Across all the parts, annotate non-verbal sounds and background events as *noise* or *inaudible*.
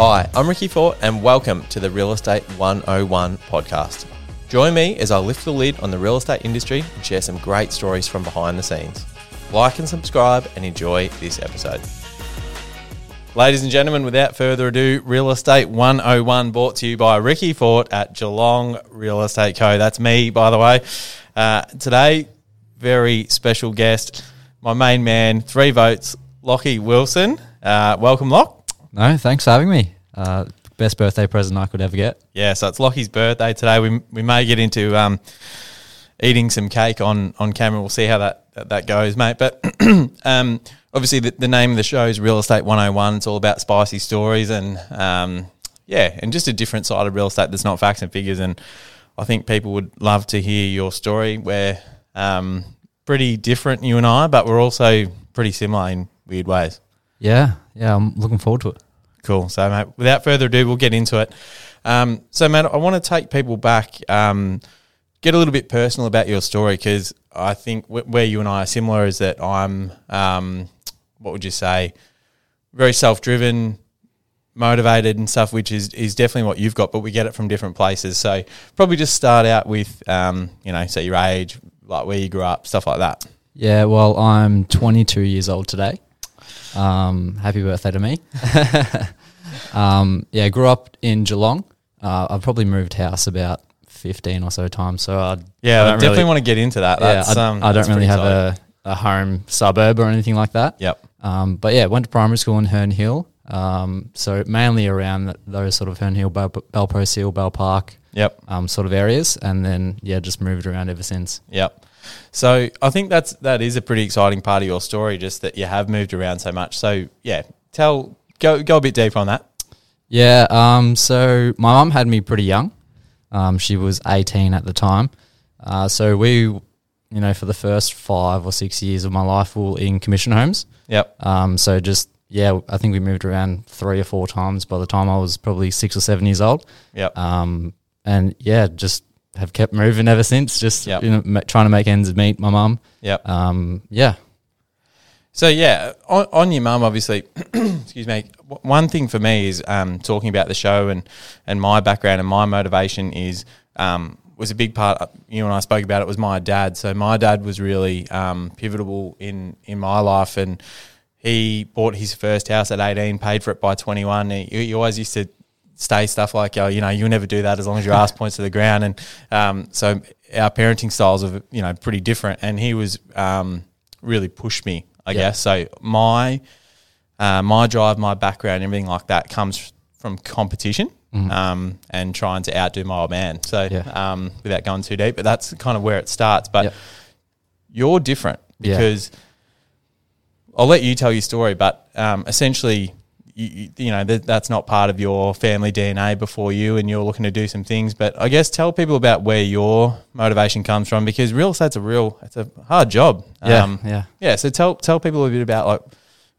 Hi, I'm Ricky Fort, and welcome to the Real Estate 101 podcast. Join me as I lift the lid on the real estate industry and share some great stories from behind the scenes. Like and subscribe and enjoy this episode. Ladies and gentlemen, without further ado, Real Estate 101 brought to you by Ricky Fort at Geelong Real Estate Co. That's me, by the way. Uh, today, very special guest, my main man, three votes, Lockie Wilson. Uh, welcome, Lock. No, thanks for having me. Uh, best birthday present I could ever get. Yeah, so it's Lockie's birthday today. We, we may get into um, eating some cake on, on camera. We'll see how that, that, that goes, mate. But *clears throat* um, obviously, the, the name of the show is Real Estate 101. It's all about spicy stories and, um, yeah, and just a different side of real estate that's not facts and figures. And I think people would love to hear your story. We're um, pretty different, you and I, but we're also pretty similar in weird ways. Yeah, yeah, I'm looking forward to it. Cool. So, mate, without further ado, we'll get into it. Um, so, Matt, I want to take people back, um, get a little bit personal about your story because I think w- where you and I are similar is that I'm, um, what would you say, very self driven, motivated and stuff, which is, is definitely what you've got, but we get it from different places. So, probably just start out with, um, you know, say your age, like where you grew up, stuff like that. Yeah, well, I'm 22 years old today. Um, happy birthday to me. *laughs* um, yeah, grew up in Geelong. Uh, I've probably moved house about 15 or so times. So I Yeah, I I definitely really- want to get into that. yeah, That's, I, um, I don't really have a, a home suburb or anything like that. Yep. Um, but yeah, went to primary school in Herne Hill. Um, so mainly around those sort of Herne Hill, Bel- Bell Post Hill, Bell Park Yep. um, sort of areas. And then, yeah, just moved around ever since. Yep. So I think that's that is a pretty exciting part of your story, just that you have moved around so much. So yeah, tell go go a bit deeper on that. Yeah. Um, so my mum had me pretty young. Um, she was 18 at the time. Uh, so we, you know, for the first five or six years of my life, we were in commission homes. Yep. Um, so just, yeah, I think we moved around three or four times by the time I was probably six or seven years old. Yep. Um, and yeah, just have kept moving ever since, just, Yep. you know, ma- trying to make ends meet my mum. Yep. Um, yeah. So yeah, on, on your mum, obviously. *clears throat* excuse me. W- One thing for me is um, talking about the show and and my background and my motivation is um, was a big part. You and I spoke about it. Was my dad. So my dad was really um, pivotal in in my life, and he bought his first house at eighteen, paid for it by twenty one. He, he always used to say stuff like, oh, you know, you'll never do that as long as your ass *laughs* points to the ground. And um, so our parenting styles are, you know, pretty different. And he was um, really pushed me, I Yeah. guess. So my uh, my drive, my background, everything like that comes from competition um, and trying to outdo my old man. So Yeah. um, without going too deep, but that's kind of where it starts. But Yep. you're different Yeah. because I'll let you tell your story, but um, essentially, you, you, know, that, that's not part of your family DNA before you, and you're looking to do some things. But I guess tell people about where your motivation comes from because real estate's a real, it's a hard job. Yeah. yeah. Yeah. So tell tell people a bit about like,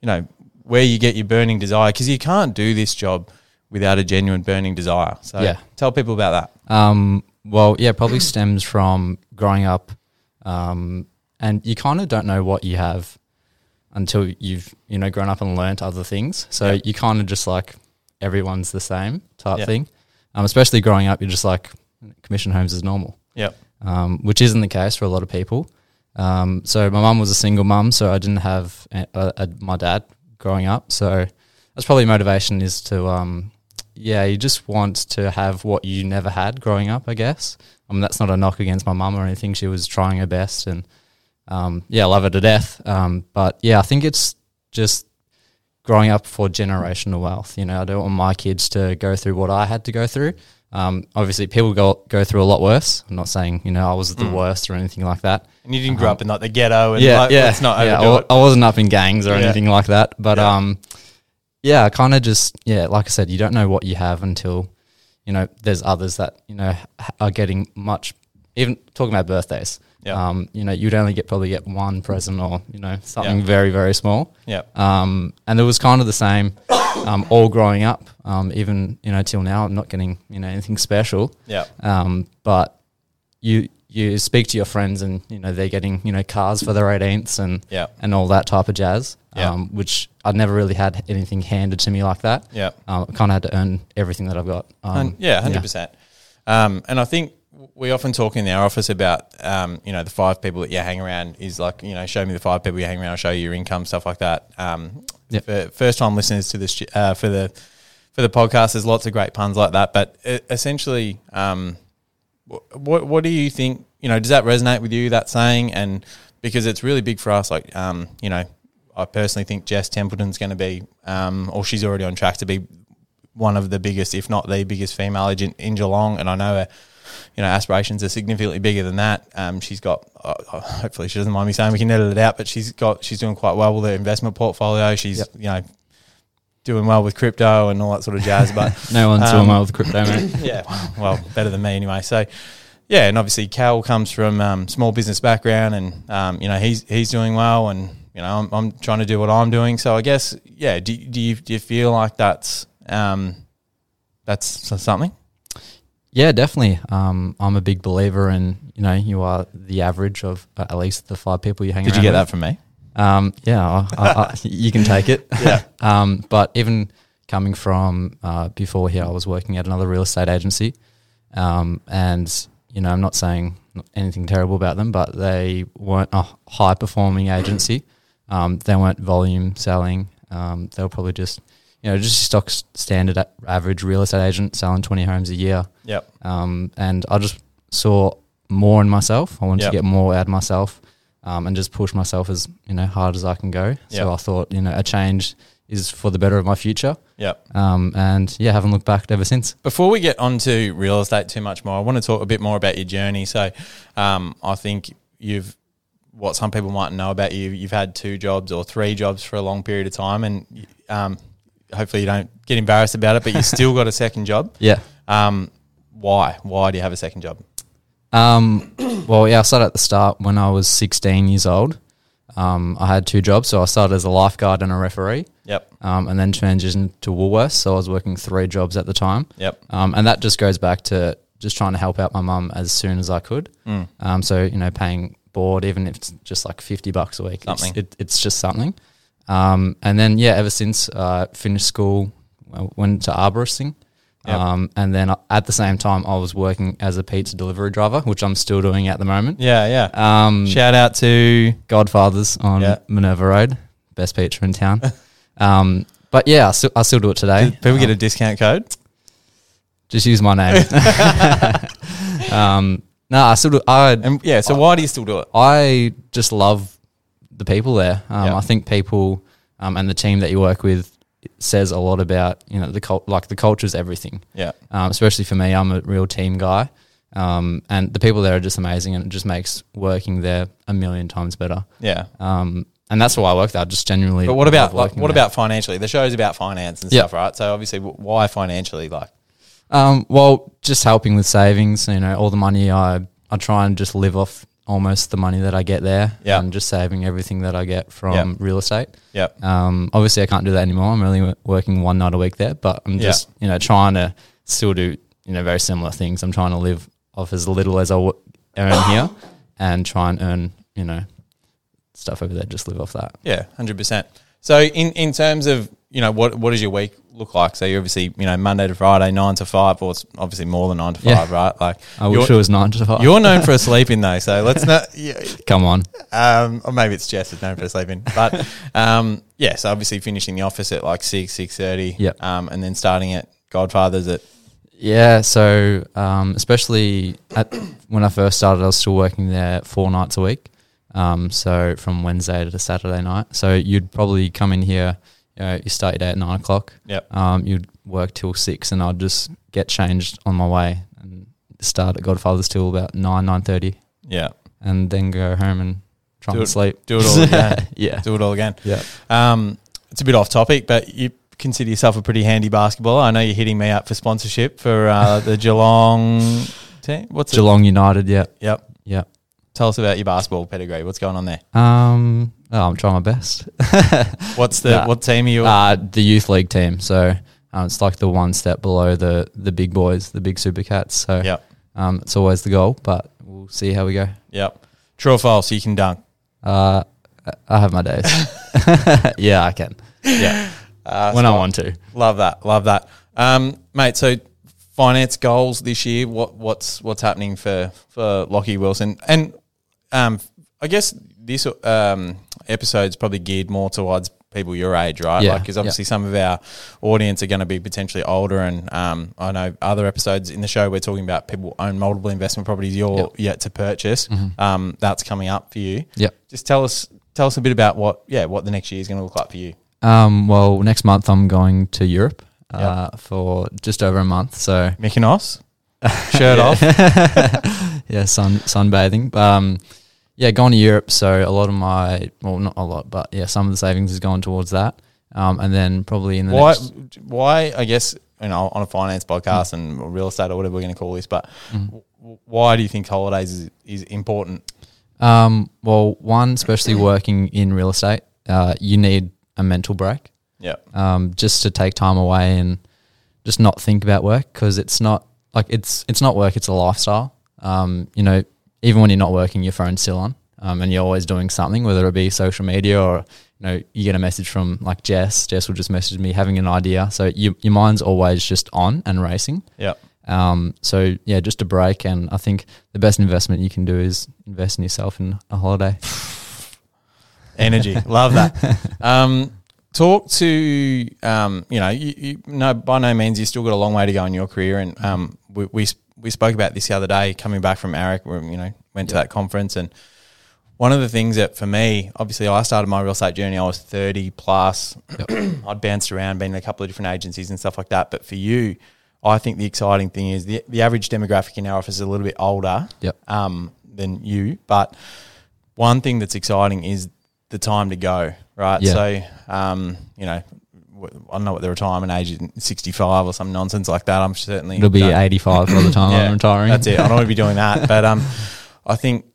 you know, where you get your burning desire because you can't do this job without a genuine burning desire. So Yeah. tell people about that. Um, well, yeah, probably stems from growing up, um, and you kind of don't know what you have until you've you know grown up and learnt other things. So Yeah. you kind of just like everyone's the same type Yeah. thing. Um, especially growing up, you're just like commission homes is normal, Yep. um, which isn't the case for a lot of people. Um, so my mum was a single mum, so I didn't have a, a, a, my dad growing up. So that's probably motivation is to um, yeah, you just want to have what you never had growing up, I guess. I mean, that's not a knock against my mum or anything. She was trying her best, and um, yeah, I love her to death. Um, but yeah, I think it's just growing up for generational wealth. You know, I don't want my kids to go through what I had to go through. Um, obviously, people go go through a lot worse. I'm not saying you know I was the Mm. worst or anything like that. And you didn't grow up in like the ghetto and yeah, like, yeah, let's not yeah. I, overdo wa- it. I wasn't up in gangs or Yeah. anything like that. But Yeah. um, yeah, I kind of just yeah, like I said, you don't know what you have until you know there's others that you know are getting much. Even talking about birthdays, Yeah. um, you know, you'd only get probably get one present or you know something Yeah. very very small. Yeah. Um, and it was kind of the same um, all growing up. Um, even you know till now, I'm not getting you know anything special. Yeah. Um, but you you speak to your friends and you know they're getting you know cars for their 18ths and Yeah. and all that type of jazz. Yeah. um, which I'd never really had anything handed to me like that. Yeah. Um, I kind of had to earn everything that I've got. Um, Hun- yeah, hundred percent. Um, and I think we often talk in our office about um, you know the five people that you hang around is like you know show me the five people you hang around, I'll show you your income, stuff like that. Um, Yep. For first time listeners to this uh, for the for the podcast, there's lots of great puns like that. But essentially, um, what what do you think? You know, does that resonate with you? That saying, and because it's really big for us. Like, um, you know, I personally think Jess Templeton's going to be, um, or she's already on track to be one of the biggest, if not the biggest, female agent in Geelong. And I know her, you know, aspirations are significantly bigger than that. Um, she's got, uh, uh, hopefully, she doesn't mind me saying we can edit it out, but she's got, she's doing quite well with her investment portfolio. She's, Yep. you know, doing well with crypto and all that sort of jazz. But *laughs* No one's Um, doing well with crypto, mate. *laughs* yeah, well, better than me anyway. So, yeah, and obviously Cal comes from um, small business background, and um, you know he's he's doing well, and you know I'm, I'm trying to do what I'm doing. So I guess yeah, do, do you do you feel like that's um, that's something? Yeah, definitely. Um, I'm a big believer in you know you are the average of uh, at least the five people you hang. Out. Did you get with. that from me? Um, yeah, I, I, I, *laughs* you can take it. Yeah. *laughs* um, but even coming from uh, before here, I was working at another real estate agency, um, and you know, I'm not saying anything terrible about them, but they weren't a high performing agency. Um, they weren't volume selling. Um, they were probably just you know just stock standard average real estate agent selling 20 homes a year. Yep. Um, and I just saw more in myself. I wanted Yep. to get more out of myself um, and just push myself as you know hard as I can go. So Yep. I thought you know a change is for the better of my future. Yep. Um, and yeah, haven't looked back ever since. Before we get onto real estate too much more, I want to talk a bit more about your journey. So, um, I think you've what some people might know about you. You've had two jobs or three jobs for a long period of time, and um, hopefully you don't get embarrassed about it. But you still got a second job. *laughs* Yeah. Um, why? Why do you have a second job? Um, well, yeah, I started at the start when I was 16 years old. Um, I had two jobs, so I started as a lifeguard and a referee, Yep. um, and then transitioned to Woolworths. So I was working three jobs at the time. Yep. Um, and that just goes back to just trying to help out my mum as soon as I could. Mm. Um, so you know, paying board, even if it's just like fifty bucks a week, Something. It's, it, it's just something. Um, and then yeah, ever since I finished school, I went to arboristing. Yep. Um, and then at the same time, I was working as a pizza delivery driver, which I'm still doing at the moment. Yeah. Yeah. Um, Shout out to Godfathers on Yeah. Minerva Road, best pizza in town. *laughs* um, but yeah, I still, I still do it today. People get Um, a discount code? just use my name. *laughs* *laughs* um, no, I still do, I And yeah. So why do you still do it? I just love the people there. Um, Yeah. I think people um, and the team that you work with says a lot about you know the cult like the culture is everything. Yeah. Um, especially for me, I'm a real team guy, um, and the people there are just amazing, and it just makes working there a million times better. Yeah. Um, and that's why I work there. I just genuinely. But what about like, what there. about financially? The show's about finance and Yeah. stuff, right? So obviously, why financially? Like, Um, well, just helping with savings. You know, all the money I I try and just live off almost the money that I get there. Yeah. and just saving everything that I get from Yeah. real estate. yep, Um, obviously, I can't do that anymore. I'm only working one night a week there, but I'm Yeah. just you know trying to still do you know very similar things. I'm trying to live off as little as I w- earn *coughs* here, and try and earn you know stuff over there. Just live off that. yeah, hundred percent. So in in terms of you know what what does your week look like? So you obviously you know Monday to Friday nine to five, or it's obviously more than nine to Yeah. five, right? Like I wish it was nine to five. you're known for *laughs* sleeping though, so let's not. Yeah, Come on. um, or maybe it's Jess is known for sleeping, but um, yeah. So obviously finishing the office at like six six thirty. Yep. Um, and then starting at Godfather's at Yeah, so um, especially at, when I first started, I was still working there four nights a week. Um, so from Wednesday to Saturday night. So you'd probably come in here. You, know, you start your day at nine o'clock. Yep. Um, you'd work till six, and I'd just get changed on my way and start at Godfather's till about nine nine thirty, yeah. and then go home and try Do and it- sleep. do it all again. *laughs* yeah, Do it all again. yeah. Um, it's a bit off topic, but you consider yourself a pretty handy basketballer. I know you're hitting me up for sponsorship for uh, the *laughs* Geelong team. What's it? Geelong United. Yeah, Yep. yeah. Tell us about your basketball pedigree. What's going on there? Um, oh, I'm trying my best. *laughs* What's the Nah. what team are you? Uh, the youth league team. So um, it's like the one step below the the big boys, the big Supercats. So Yep. um, it's always the goal, but we'll see how we go. Yep. True or false? You can dunk. Uh, I have my days. *laughs* *laughs* yeah, I can Yeah. Uh, when I want to. Love that. Love that. Um, mate, so finance goals this year, what what's what's happening for for Lockie Wilson? And um, I guess this um, episode's probably geared more towards people your age, right? Yeah, Like, because obviously some of our audience are going to be potentially older, and um, I know other episodes in the show we're talking about people own multiple investment properties you're Yep. yet to purchase. Um, that's coming up for you. Yep. Just tell us tell us a bit about what yeah what the next year is going to look like for you. Um, well, next month I'm going to Europe uh, for just over a month. So Mykonos, *laughs* shirt off. *laughs* yeah, sun sunbathing. Um, yeah, gone to Europe. So a lot of my, well, not a lot, but yeah, some of the savings is going towards that. Um, and then probably in the why next, why I guess you know on a finance podcast and real estate or whatever we're going to call this, but Mm. w- why do you think holidays is, is important? um, well, one, especially working in real estate, uh, you need a mental break. Yeah, um, just to take time away and just not think about work because it's not like it's it's not work; it's a lifestyle. Um, you know, even when you're not working, your phone's still on, um, and you're always doing something, whether it be social media or you know you get a message from like Jess. Jess will just message me having an idea, so you, your mind's always just on and racing. yeah, Um, so yeah, just a break, and I think the best investment you can do is invest in yourself in a holiday. *sighs* energy, love that. *laughs* Um, talk to um, you know, you, you no by no means you still got a long way to go in your career, and um, we we, we spoke about this the other day coming back from AREC, where you know went to that conference and. One of the things that for me, obviously, I started my real estate journey. I was thirty plus. *clears throat* I'd bounced around, been in a couple of different agencies and stuff like that. But for you, I think the exciting thing is the the average demographic in our office is a little bit older Yep. um, than you. But one thing that's exciting is the time to go, right? Yeah. So, um, you know, I don't know what the retirement age is, 65 or some nonsense like that. I'm certainly It'll be 85 by the time *coughs* I'm retiring. That's it. I don't want to be doing that. *laughs* But um, I think,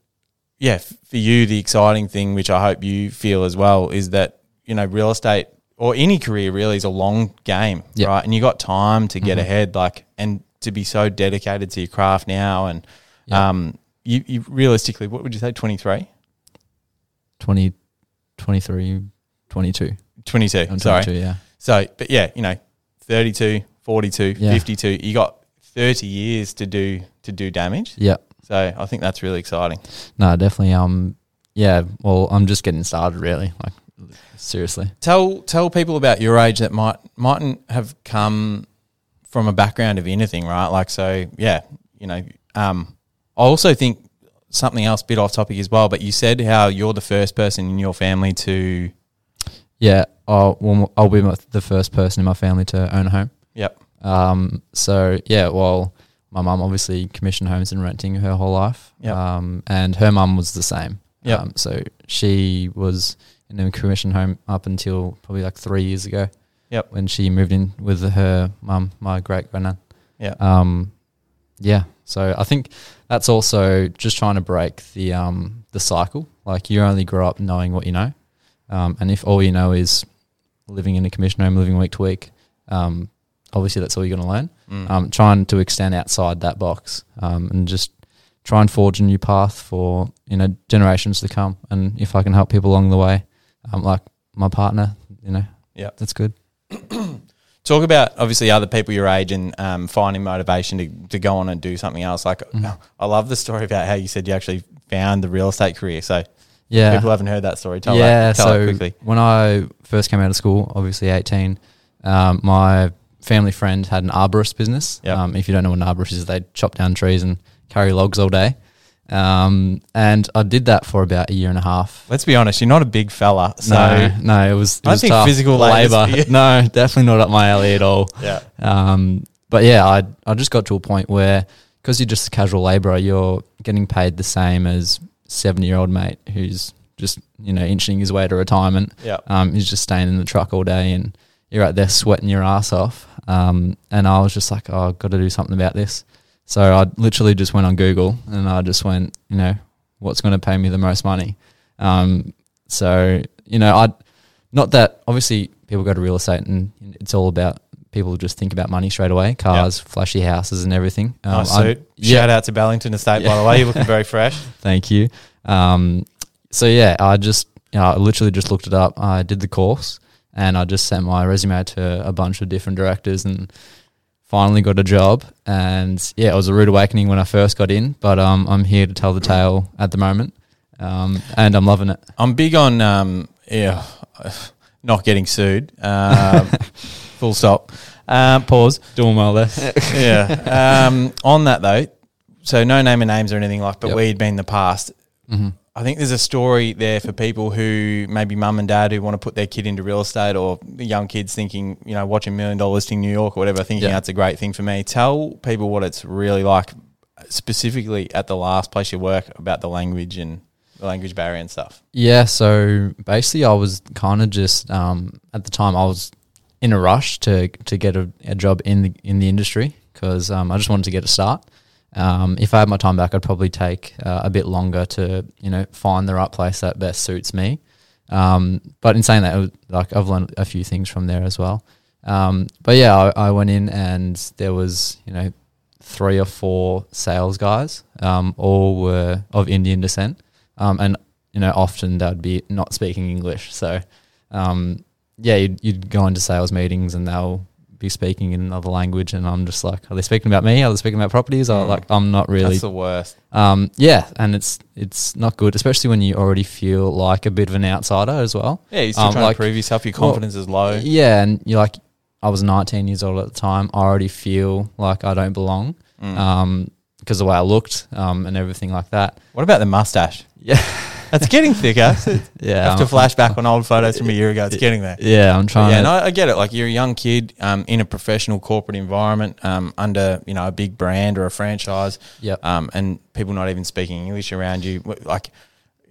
yeah, f- for you, the exciting thing, which I hope you feel as well, is that, you know, real estate or any career really is a long game, Yep. right? And you got time to get Mhm. ahead, like, and to be so dedicated to your craft now. And Yep. um, you, you realistically, what would you say, 23? 20, 23, 22. 22, I'm sorry. 22, yeah. So, but yeah, you know, 32, 42, Yeah. 52, you got 30 years to do to do damage. Yeah. So I think that's really exciting. No, definitely. Um, yeah. Well, I'm just getting started, really. Like, seriously. Tell tell people about your age that might mightn't have come from a background of anything, right? Like so, yeah, you know. Um, I also think something else, bit off topic as well. But you said how you're the first person in your family to. Yeah. I'll, I'll be the first person in my family to own a home. Yep. Um, so yeah, well, my mum obviously commissioned homes and renting her whole life. Yep. Um, and her mum was the same. Yep. Um, so she was in a commissioned home up until probably like three years ago. Yep. When she moved in with her mum, my great granddad. Yeah. Um, yeah. So I think that's also just trying to break the um the cycle. Like you only grow up knowing what you know, um, and if all you know is living in a commission home, living week to week, um, obviously that's all you're going to learn. Mm. Um, trying to extend outside that box, um, and just try and forge a new path for you know generations to come. And if I can help people along the way, um, like my partner, you know, Yeah. that's good. *clears throat* Talk about obviously other people your age and um, finding motivation to, to go on and do something else. Like Mhm. I love the story about how you said you actually found the real estate career. So Yeah. people haven't heard that story. Tell yeah, that, tell so quickly. when I first came out of school, obviously 18, um, my family friend had an arborist business. Yep. Um, if you don't know what an arborist is, they chop down trees and carry logs all day. Um, and I did that for about a year and a half. Let's be honest, you're not a big fella. So no, no, it was. It I was think tough. physical labor. *laughs* No, definitely not up my alley at all. yeah, Um, but yeah, I I just got to a point where because you're just a casual labourer, you're getting paid the same as seventy year old mate who's just you know inching his way to retirement. yeah, Um, he's just staying in the truck all day, and you're out there sweating your ass off. Um, and I was just like, oh, I've got to do something about this. So I literally just went on Google and I just went, you know, what's going to pay me the most money? Um, so you know, I not that obviously people go to real estate and it's all about people just think about money straight away, cars, flashy houses, and everything. Um, nice suit. yeah. Shout out to Bellington Estate, by the way. You're looking very fresh. *laughs* Thank you. Um, so yeah, I just you know, I literally just looked it up. I did the course and I just sent my resume to a bunch of different directors and finally got a job. And yeah, it was a rude awakening when I first got in, but um, I'm here to tell the tale at the moment. Um, and I'm loving it. I'm big on um, yeah, *sighs* not getting sued. Um, *laughs* full stop. Um, pause. Doing well there. *laughs* yeah. Um, on that though, so no name and names or anything like, but Yep. we'd been in the past. hmm I think there's a story there for people who maybe mum and dad who want to put their kid into real estate or young kids thinking, you know, watching Million Dollar Listing New York or whatever, thinking Yeah. that's a great thing for me. Tell people what it's really like, specifically at the last place you work, about the language and the language barrier and stuff. Yeah, so basically, I was kind of just um, at the time I was in a rush to to get a, a job in the in the industry because um, I just wanted to get a start. Um, if I had my time back, I'd probably take uh, a bit longer to you know find the right place that best suits me. Um, but in saying that, was, like I've learned a few things from there as well. Um, but yeah, I, I went in and there was you know three or four sales guys. Um, all were of Indian descent, um, and you know often they'd be not speaking English. So yeah, you'd, you'd go into sales meetings and they'll be speaking in another language, and I'm just like, are they speaking about me? Are they speaking about properties? Or Mm. like, I'm not really That's the worst. um, yeah, and it's it's not good, especially when you already feel like a bit of an outsider as well. Yeah, you're still Um, trying like- to prove yourself. Your well, confidence is low. Yeah, and you're like, I was 19 years old at the time. I already feel like I don't belong Mm. um, because the way I looked um, and everything like that. what about the mustache? Yeah, *laughs* That's getting thicker. *laughs* yeah. Have to flash back on old photos from a year ago. It's getting there. Yeah, I'm trying. yeah, to, no, I get it. Like you're a young kid um, in a professional corporate environment um, under you know a big brand or a franchise, Yep. um, and people not even speaking English around you. Like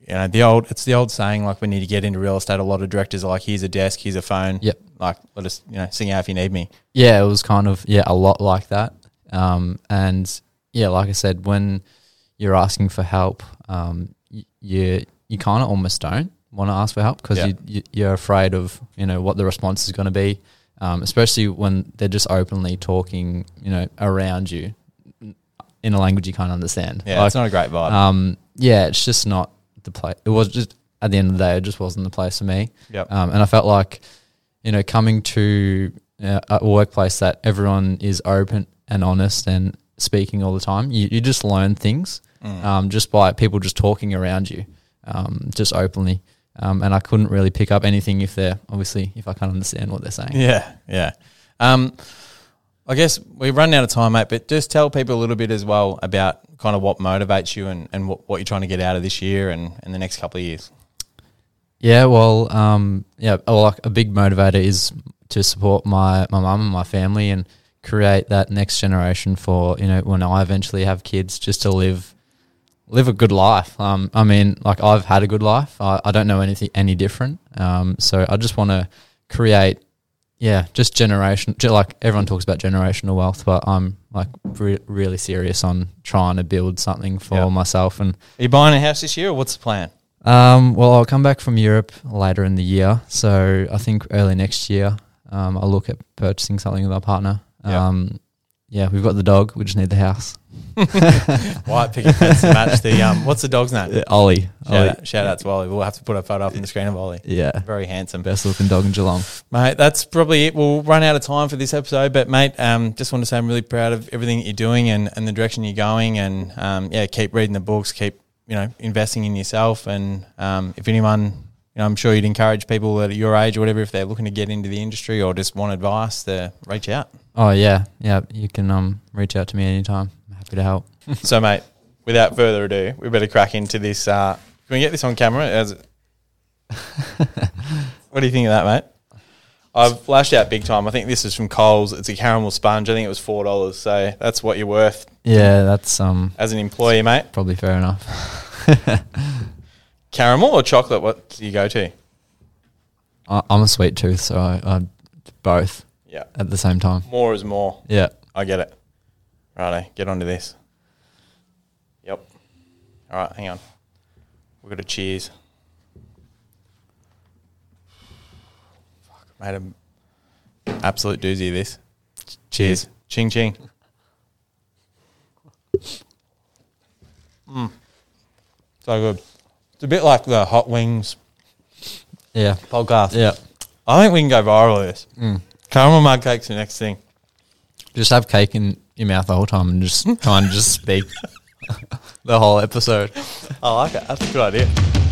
you know the old it's the old saying like when you get into real estate, a lot of directors are like, "Here's a desk, here's a phone." Yep. Like let us you know sing out if you need me. yeah, it was kind of yeah a lot like that. Um, and yeah, like I said, when you're asking for help, um, you you kind of almost don't want to ask for help because Yeah. you, you you're afraid of you know what the response is going to be, um, especially when they're just openly talking you know around you in a language you can't understand. Yeah, Like, it's not a great vibe. um, yeah, it's just not the place. It was just at the end of the day, it just wasn't the place for me. yep. Um, and I felt like, you know, coming to uh, a workplace that everyone is open and honest and speaking all the time, you, you just learn things Mm. um, just by people just talking around you, um, just openly. Um, and I couldn't really pick up anything if they're obviously if I can't understand what they're saying. Yeah, yeah. Um, I guess we're running out of time, mate, but just tell people a little bit as well about kind of what motivates you and, and what, what you're trying to get out of this year and, and the next couple of years. Yeah, well, um, yeah, well, like a big motivator is to support my my mum and my family and create that next generation for you know when I eventually have kids, just to live live a good life. Um, I mean, like I've had a good life. I, I don't know anything any different. Um, so I just want to create, yeah, just generation. Like everyone talks about generational wealth, but I'm like re- really serious on trying to build something for Yeah. myself and Are you buying a house this year or what's the plan? um, well, I'll come back from Europe later in the year, so I think early next year, um, I'll look at purchasing something with my partner. Yeah. Yeah, we've got the dog. We just need the house. *laughs* White picket fence to match the um. What's the dog's name? Uh, Ollie. Shout, Ollie. out, shout out to Ollie. We'll have to put a photo up on the screen of Ollie. Yeah, Very handsome, best looking dog in Geelong. mate. That's probably it. We'll run out of time for this episode, but mate, um, just want to say I'm really proud of everything that you're doing and, and the direction you're going, and um, yeah, keep reading the books, keep you know investing in yourself, and um, if anyone, you know, I'm sure you'd encourage people at your age or whatever, if they're looking to get into the industry or just want advice, to reach out. Oh yeah, yeah. You can um reach out to me anytime. I'm happy to help. *laughs* so, mate, without further ado, we better crack into this. Uh, can we get this on camera? As *laughs* what do you think of that, mate? I've flashed out big time. I think this is from Coles. It's a caramel sponge. I think it was four dollars. So that's what you're worth Yeah, that's um as an employee, mate. probably fair enough. *laughs* Caramel or chocolate? What do you go to? I, I'm a sweet tooth, so I, I both Yeah, at the same time. more is more. Yeah. I get it. Righto, get onto this. Yep. All right, hang on. We've got a cheers. Fuck, made an absolute doozy of this. Cheers. Ching ching. Mm. So good. It's a bit like the hot wings Yeah. podcast. Yeah. I think we can go viral with this. Mm. Caramel mug cake's the next thing. Just have cake in your mouth the whole time and just try and just speak *laughs* *laughs* the whole episode. I like it. That's a good idea.